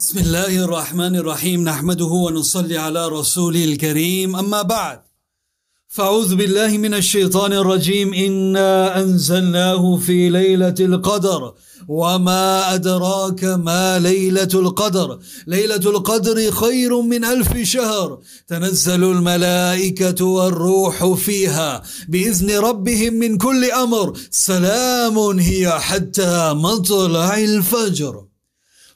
بسم الله الرحمن الرحيم نحمده ونصلي على رسوله الكريم اما بعد فاعوذ بالله من الشيطان الرجيم انا انزلناه في ليله القدر وما ادراك ما ليله القدر ليله القدر خير من الف شهر تنزل الملائكه والروح فيها باذن ربهم من كل أمر سلام هي حتى مطلع الفجر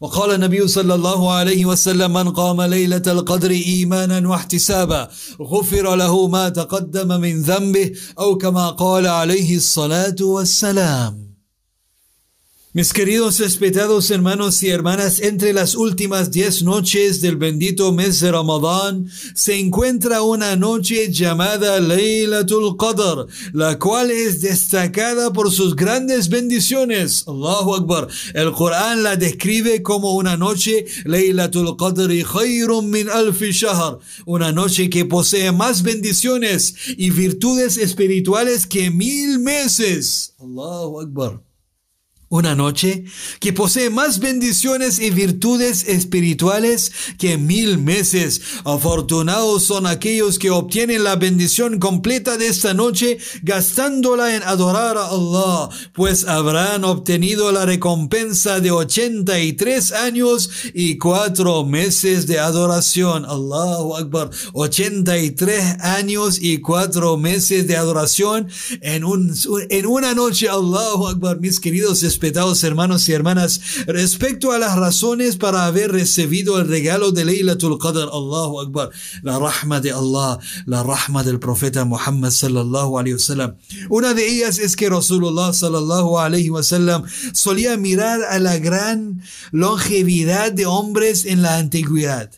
وقال النبي صلى الله عليه وسلم من قام ليلة القدر إيمانا واحتسابا غفر له ما تقدم من ذنبه أو كما قال عليه الصلاة والسلام. Mis queridos respetados hermanos y hermanas, entre las últimas diez noches del bendito mes de Ramadán se encuentra una noche llamada Laylatul Qadr, la cual es destacada por sus grandes bendiciones. Allahu Akbar. El Corán la describe como una noche Laylatul Qadr khayrun min alfi shahr, una noche que posee más bendiciones y virtudes espirituales que mil meses. Allahu Akbar. Una noche que posee más bendiciones y virtudes espirituales que mil meses. Afortunados son aquellos que obtienen la bendición completa de esta noche gastándola en adorar a Allah, pues habrán obtenido la recompensa de 83 años y 4 meses de adoración. Allahu Akbar. 83 años y 4 meses de adoración en, un, en una noche. Allahu Akbar, mis queridos respetados hermanos y hermanas, respecto a las razones para haber recibido el regalo de Laylatul Qadr, Allahu Akbar, la rahma de Allah, la rahma del profeta Muhammad sallallahu alayhi wasallam. Una de ellas es que Rasulullah sallallahu alayhi wasallam solía mirar a la gran longevidad de hombres en la antigüedad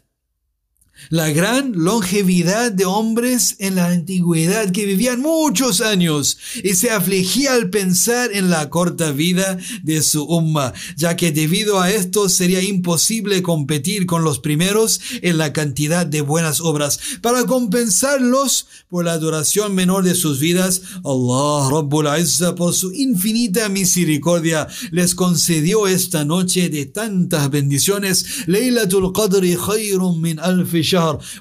la gran longevidad de hombres en la antigüedad que vivían muchos años y se afligía al pensar en la corta vida de su umma, ya que debido a esto sería imposible competir con los primeros en la cantidad de buenas obras. Para compensarlos por la duración menor de sus vidas, Allah Rabbul Izza por su infinita misericordia les concedió esta noche de tantas bendiciones.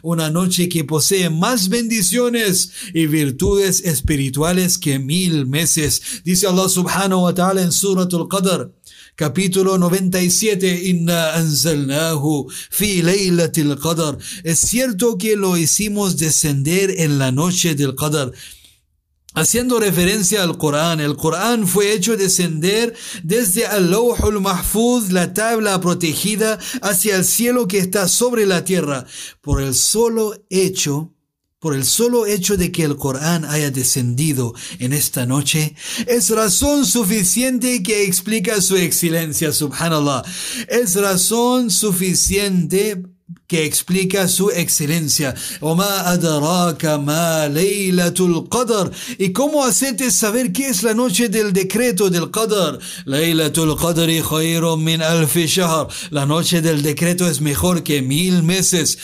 Una noche que posee más bendiciones y virtudes espirituales que mil meses. Dice Allah subhanahu wa ta'ala en Suratul Qadr. Capítulo 97 Inna anzalnahu fi laylatil qadr. Es cierto que lo hicimos descender en la noche del Qadr. Haciendo referencia al Corán, el Corán fue hecho descender desde al Mahfuz, la tabla protegida, hacia el cielo que está sobre la tierra, por el solo hecho por el solo hecho de que el Corán haya descendido en esta noche, es razón suficiente que explica su excelencia, subhanallah. Es razón suficiente que explica su excelencia. ¿Y cómo hacerte saber qué es la noche del decreto del Qadr? min La noche del decreto es mejor que mil meses.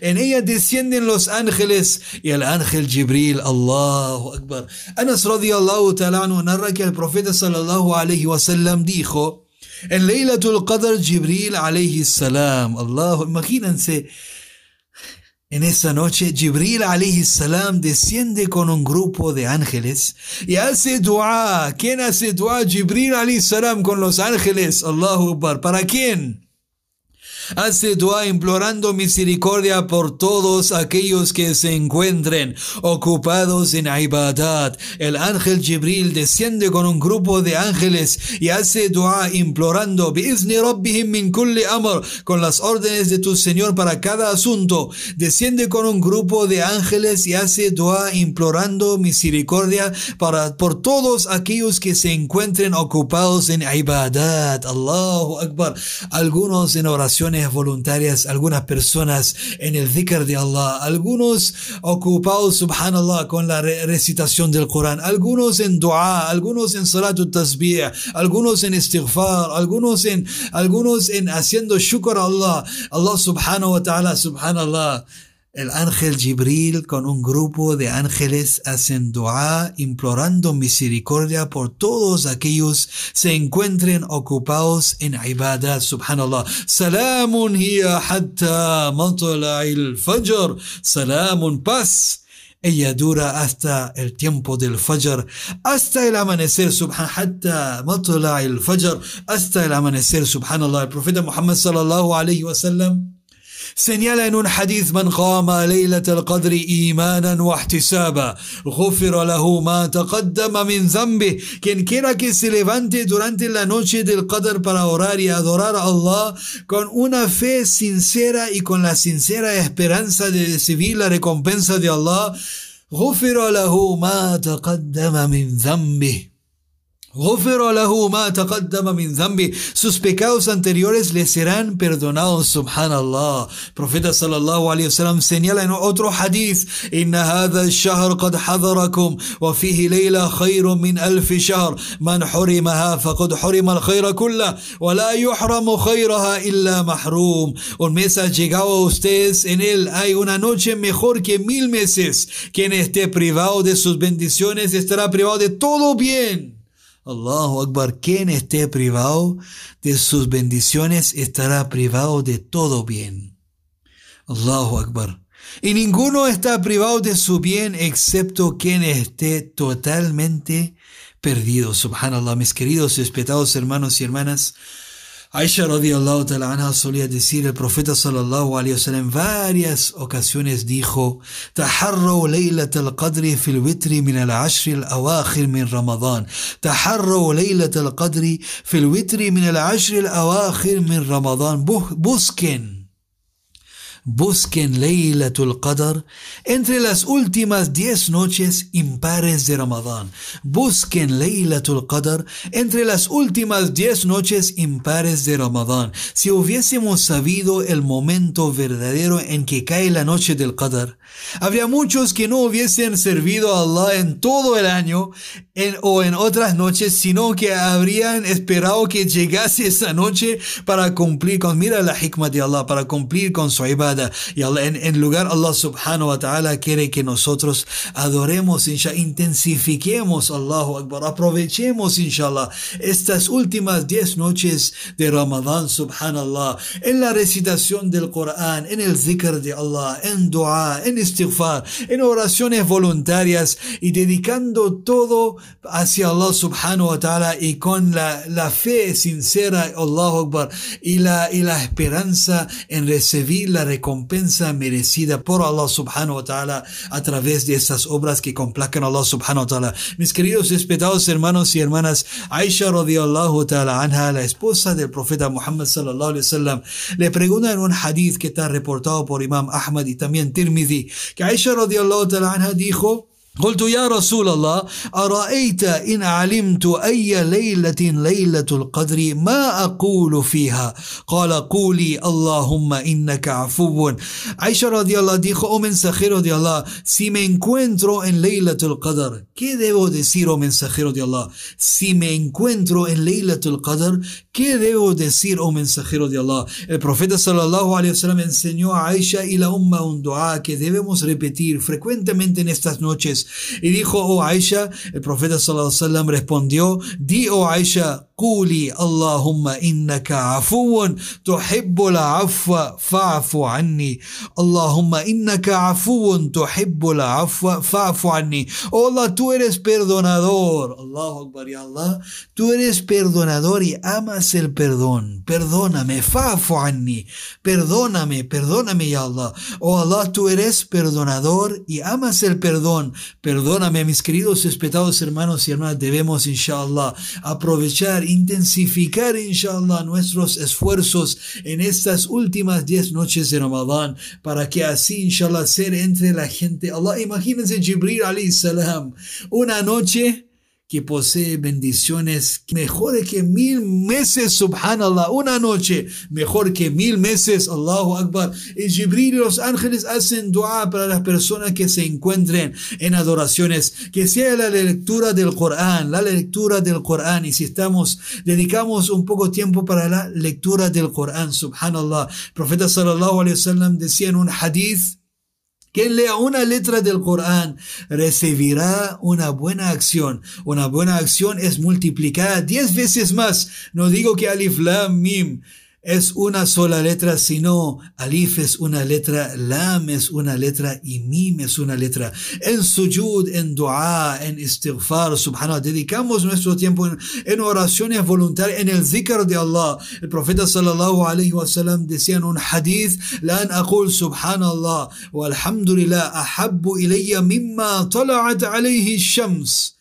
En ella descienden los ángeles y el ángel Jibril. Allahu Akbar. Anas radiyallahu ta'ala narra que el profeta sallallahu alayhi wa sallam dijo en Laylatul Qadr, Jibril alayhi salam. Allah, imagínense. En esa noche, Jibril alayhi salam desciende con un grupo de ángeles y hace dua. ¿Quién hace dua? Jibril alayhi salam con los ángeles. Allahu Akbar. ¿Para quién? Hace dua implorando misericordia por todos aquellos que se encuentren ocupados en ibadat. El ángel Jibril desciende con un grupo de ángeles y hace dua implorando min kulli amr con las órdenes de tu Señor para cada asunto. Desciende con un grupo de ángeles y hace dua implorando misericordia para por todos aquellos que se encuentren ocupados en ibadat. Allahu Akbar. Algunos en voluntarias, algunas personas en el dhikr de Allah, algunos ocupados, subhanallah, con la recitación del Corán, algunos en dua, algunos en salatut tasbih, algunos en istighfar, algunos en, algunos en haciendo shukr a Allah, Allah subhanahu wa ta'ala, subhanallah. El ángel Jibril con un grupo de ángeles hacen dua implorando misericordia por todos aquellos se encuentren ocupados en ibadah. Subhanallah. Salamun hiya hatta matla'il fajr. Salamun paz ella dura hasta el tiempo del fajr hasta el amanecer subhan hatta matla'il fajr hasta el amanecer subhanallah. El profeta Muhammad sallallahu alayhi wa sallam hadith man qama laylat al-qadr imanan wa ihtisaba ghufira lahu ma taqaddama min dhanbi quien quiera que se levante durante la noche del qadr para orar y adorar a Allah con una fe sincera y con la sincera esperanza de recibir la recompensa de Allah غفر له ما تقدم من ذنبه sus pecados anteriores le serán perdonados subhanallah profeta sallallahu alayhi wasallam señala en otro hadith إن هذا الشهر قد حضركم وفيه ليلة خير من ألف شهر من حرمها فقد حرم الخير كله ولا يحرم خيرها إلا محروم un mes ha llegado a ustedes en él hay una noche mejor que mil meses quien esté privado de sus bendiciones estará privado de todo bien Allahu Akbar, quien esté privado de sus bendiciones estará privado de todo bien. Allahu Akbar. Y ninguno está privado de su bien excepto quien esté totalmente perdido. Subhanallah, mis queridos y respetados hermanos y hermanas. Aisha radiallahu ta'ala anha solía decir, el profeta sallallahu alayhi wa en varias ocasiones dijo, تحروا ليلة القدر في الوتر من العشر الأواخر من رمضان تحروا ليلة القدر في الوتر من العشر الأواخر من رمضان busquen busquen Laylatul Qadr entre las últimas 10 noches impares de Ramadán. Busquen Laylatul Qadr entre las últimas 10 noches impares de Ramadán. Si hubiésemos sabido el momento verdadero en que cae la noche del Qadr, habría muchos que no hubiesen servido a Allah en todo el año o en otras noches, sino que habrían esperado que llegase esa noche para cumplir con, mira la hikmah de Allah, para cumplir con su ibad y en, lugar Allah subhanahu wa ta'ala quiere que nosotros adoremos, inshallah, intensifiquemos Allahu Akbar, aprovechemos, inshallah, estas últimas 10 noches de Ramadán, subhanallah, en la recitación del Corán, en el zikr de Allah, en dua, en istighfar, en oraciones voluntarias y dedicando todo hacia Allah subhanahu wa ta'ala y con la, la fe sincera, Allahu Akbar, y la, y la esperanza en recibir la recompensa merecida por Allah subhanahu wa ta'ala a través de estas obras que complacan a Allah subhanahu wa ta'ala. Mis queridos respetados hermanos y hermanas, Aisha radiallahu ta'ala anha, la esposa del profeta Muhammad sallallahu alaihi wasallam, le pregunta en un hadith que está reportado por Imam Ahmad y también Tirmidhi, que Aisha radiallahu ta'ala anha dijo, قلت يا رسول الله أرأيت إن علمت أي ليلة ليلة القدر ما أقول فيها قال قولي اللهم إنك عفو عائشة رضي الله dijo oh mensajero de Allah si me encuentro en Laylatul Qadr ¿qué debo decir oh mensajero de Allah si me encuentro en Laylatul Qadr ¿qué debo decir oh mensajero de Allah el profeta sallallahu alaihi wasallam enseñó a Aisha y la umma un dua que debemos repetir frecuentemente en estas noches Y dijo, oh Aisha, el profeta sallallahu alaihi wasallam respondió, di, oh Aisha, قولي اللهم إنك عفو تحب العفو فاعف عني اللهم إنك عفو تحب العفو فاعف عني Oh Allah, tú eres perdonador. Allahu Akbar, ya Allah. Tú eres perdonador y amas el perdón. Perdóname, fa'fu anni. Perdóname, perdóname, ya Allah. Oh Allah, tú eres perdonador y amas el perdón. Perdóname, mis queridos respetados hermanos y hermanas. Debemos, inshallah, aprovechar intensificar, inshallah, nuestros esfuerzos en estas últimas 10 noches de Ramadán para que así, inshallah, ser entre la gente. Allah, imagínense Jibril alayhi salam, una noche que posee bendiciones mejores que mil meses, subhanallah, una noche mejor que mil meses, Allahu Akbar. Y Jibril y los ángeles hacen dua para las personas que se encuentren en adoraciones, que sea la lectura del Corán, la lectura del Corán. Y si estamos, dedicamos un poco tiempo para la lectura del Corán, subhanallah. profeta sallallahu alaihi wasallam decía en un hadith, Quien lea una letra del Corán recibirá una buena acción. Una buena acción es multiplicada diez veces más. No digo que alif lam mim es una sola letra, sino alif es una letra, lam es una letra y mim es una letra. En sujud, en dua, en istighfar, subhanallah, dedicamos nuestro tiempo en, oraciones voluntarias, en el zikr de Allah. El profeta sallallahu alayhi wa sallam decía en un hadith, lan aqul subhanallah wa alhamdulillah ahabbu ilayya mimma tala'at alayhi shams.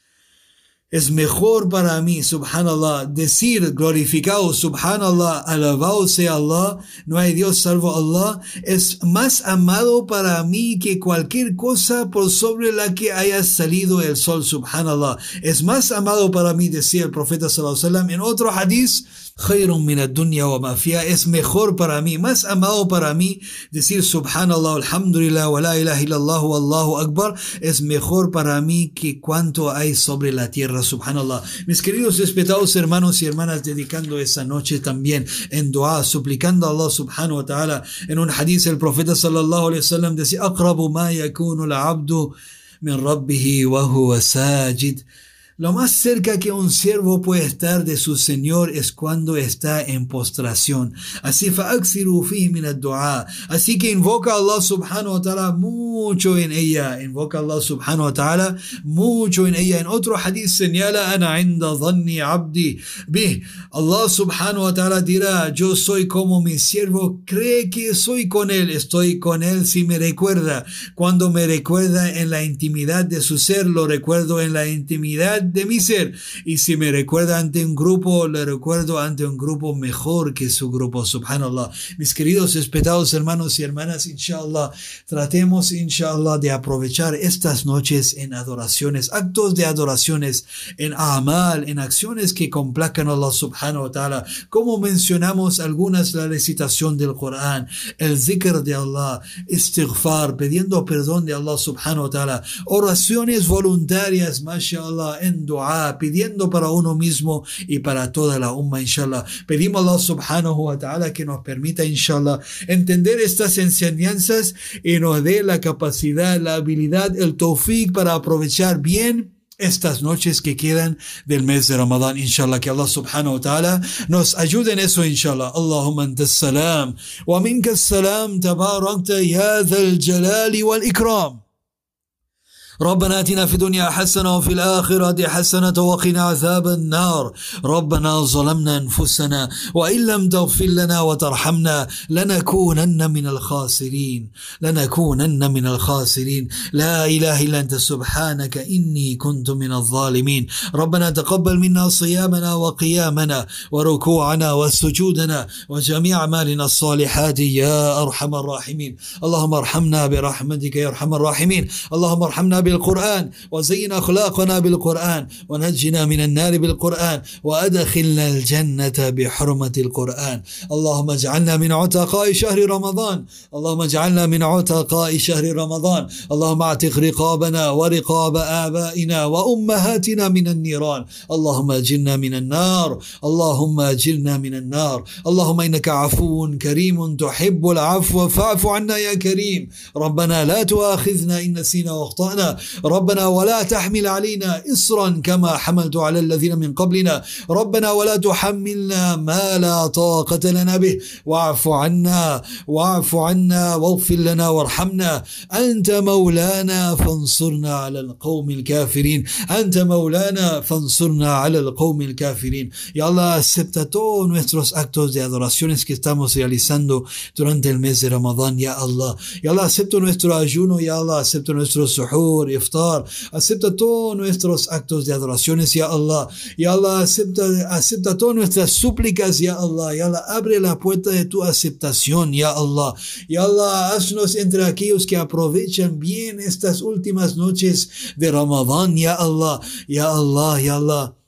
Es mejor para mí, subhanallah, decir glorificado, subhanallah, alabado sea Allah, no hay Dios salvo Allah, es más amado para mí que cualquier cosa por sobre la que haya salido el sol, subhanallah. Es más amado para mí, decía el profeta sallallahu alaihi wasallam en otro hadith, es mejor para mí, más amado para mí decir subhanallah, alhamdulillah, wa la ilaha illallah, allahu akbar, es mejor para mí que cuanto hay sobre la tierra, subhanallah. Mis queridos respetados hermanos y hermanas, dedicando esa noche también en dua, suplicando a Allah subhanahu wa ta'ala, en un hadith el profeta sallallahu alayhi wa sallam decía, yakunu la abdu min rabbihi wa huwa sajid. Lo más cerca que un siervo puede estar de su Señor es cuando está en postración. Así Así que invoca a Allah subhanahu wa ta'ala mucho en ella. Invoca a Allah subhanahu wa ta'ala mucho en ella. En otro hadith señala, Ana inda dhanni abdi bih. Allah subhanahu wa ta'ala dirá, yo soy como mi siervo cree que soy con él. Estoy con él si me recuerda. Cuando me recuerda en la intimidad de su ser, lo recuerdo en la intimidad de mi ser. Y si me recuerda ante un grupo, le recuerdo ante un grupo mejor que su grupo, subhanallah. Mis queridos respetados hermanos y hermanas, inshallah, tratemos, inshallah, de aprovechar estas noches en adoraciones, actos de adoraciones, en amal, en acciones que complacan a Allah subhanahu wa ta'ala. Como mencionamos algunas, la recitación del Corán, el zikr de Allah, istighfar, pidiendo perdón de Allah subhanahu wa ta'ala, oraciones voluntarias, mashallah, en dua, pidiendo para uno mismo y para toda la umma, inshallah. Pedimos a Allah subhanahu wa ta'ala que nos permita, inshallah, entender estas enseñanzas y nos dé la capacidad, la habilidad, el tawfiq para aprovechar bien estas noches que quedan del mes de Ramadán, inshallah, que Allah subhanahu wa ta'ala nos ayude en eso, inshallah. Allahumma anta salam, wa minka salam, tabarakta ya dhal jalali wal ikram. ربنا آتنا في الدنيا حسنة وفي الآخرة حسنة وقنا عذاب النار. ربنا ظلمنا أنفسنا وإن لم تغفر لنا وترحمنا لنكونن من الخاسرين. لنكونن من الخاسرين. لا إله إلا أنت سبحانك إني كنت من الظالمين. ربنا تقبل منا صيامنا وقيامنا وركوعنا وسجودنا وجميع أعمالنا الصالحات يا أرحم الراحمين. اللهم ارحمنا برحمتك يا أرحم الراحمين. اللهم ارحمنا بالقرآن وزين أخلاقنا بالقرآن ونجنا من النار بالقرآن وأدخلنا الجنة بحرمة القرآن. اللهم اجعلنا من عتقاء شهر رمضان. اللهم اجعلنا من عتقاء شهر رمضان. اللهم اعتق رقابنا ورقاب آبائنا وأمهاتنا من النيران. اللهم اجلنا من النار. اللهم اجلنا من النار. اللهم إنك عفو كريم تحب العفو فاعف عنا يا كريم. ربنا لا تؤاخذنا إن نسينا وأخطأنا. ربنا ولا تحمل علينا إصرا كما حملت على الذين من قبلنا. ربنا ولا تحملنا ما لا طاقة لنا به. واعف عنا واعف عنا واغفر لنا وارحمنا. أنت مولانا فانصرنا على القوم الكافرين. أنت مولانا فانصرنا على القوم الكافرين. Ya Allah acepta todos nuestros actos de adoraciones que estamos realizando durante el mes de Ramadán, Ya Allah. Ya Allah acepta nuestro ayuno, Ya Allah acepta nuestro suhur, iftar. Acepta todos nuestros actos de adoraciones, ya Allah. Ya Allah, acepta, acepta todas nuestras súplicas, ya Allah. Ya Allah, abre la puerta de tu aceptación, ya Allah. Ya Allah, haznos entre aquellos que aprovechan bien estas últimas noches de Ramadán, ya Allah. Ya Allah, ya Allah.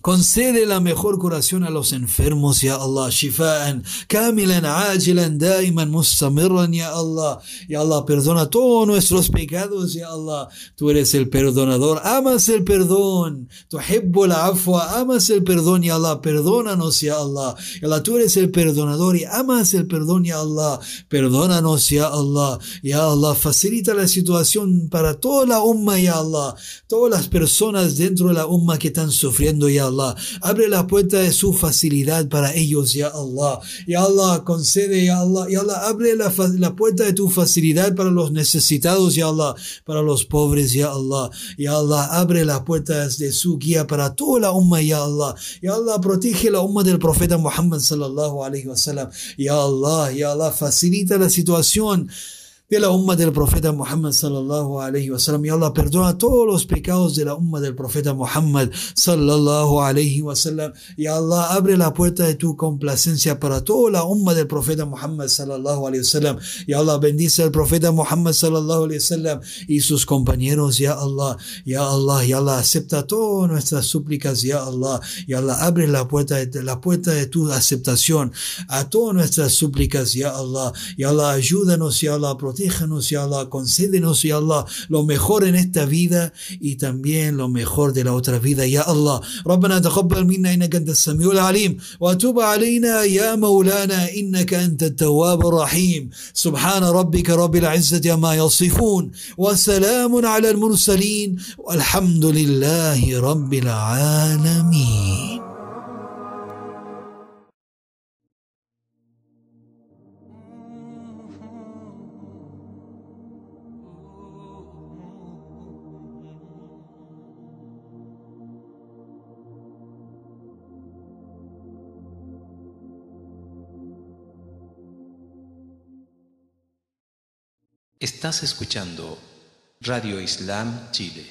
Concede la mejor curación a los enfermos, ya Allah, shifa'an, kamilan, ajilan, daiman, mustamirran, ya Allah, ya Allah, perdona todos nuestros pecados, ya Allah, tú eres el perdonador, amas el perdón, tu la afwa, amas el perdón, ya Allah, perdónanos, ya Allah, ya Allah, tú eres el perdonador y amas el perdón, ya Allah, perdónanos, ya Allah, ya Allah, facilita la situación para toda la umma, ya Allah, todas las personas dentro de la umma que están sufriendo, ya Allah, abre la puerta de su facilidad para ellos, ya Allah, ya Allah, concede, ya Allah, ya Allah, abre la, puerta de tu facilidad para los necesitados, ya Allah, para los pobres, ya Allah, ya Allah, abre las puertas de su guía para toda la umma, ya Allah, ya Allah, protege la umma del profeta Muhammad sallallahu alaihi wasallam, ya Allah, ya Allah, facilita la situación de la umma del profeta Muhammad sallallahu alayhi wa sallam. Y Allah perdona todos los pecados de la umma del profeta Muhammad sallallahu alayhi wa sallam. Y Allah abre la puerta de tu complacencia para toda la umma del profeta Muhammad sallallahu alayhi wa sallam. Y Allah bendice al profeta Muhammad sallallahu alayhi wa sallam y sus compañeros. Ya Allah, Ya Allah, Ya Allah acepta todas nuestras súplicas. Ya Allah, Ya Allah abre la puerta de, la puerta de tu aceptación a todas nuestras súplicas. Ya Allah, Ya Allah ayúdanos. Ya Allah protéjanos, ya Allah, concédenos, ya Allah, lo mejor en esta vida y también lo mejor de la otra vida, ya Allah. ربنا تقبل منا إنك أنت السميع العليم وتوب علينا يا مولانا إنك أنت التواب الرحيم سبحان ربك رب العزة ما يصفون وسلام على المرسلين والحمد لله رب العالمين Estás escuchando Radio Islam Chile.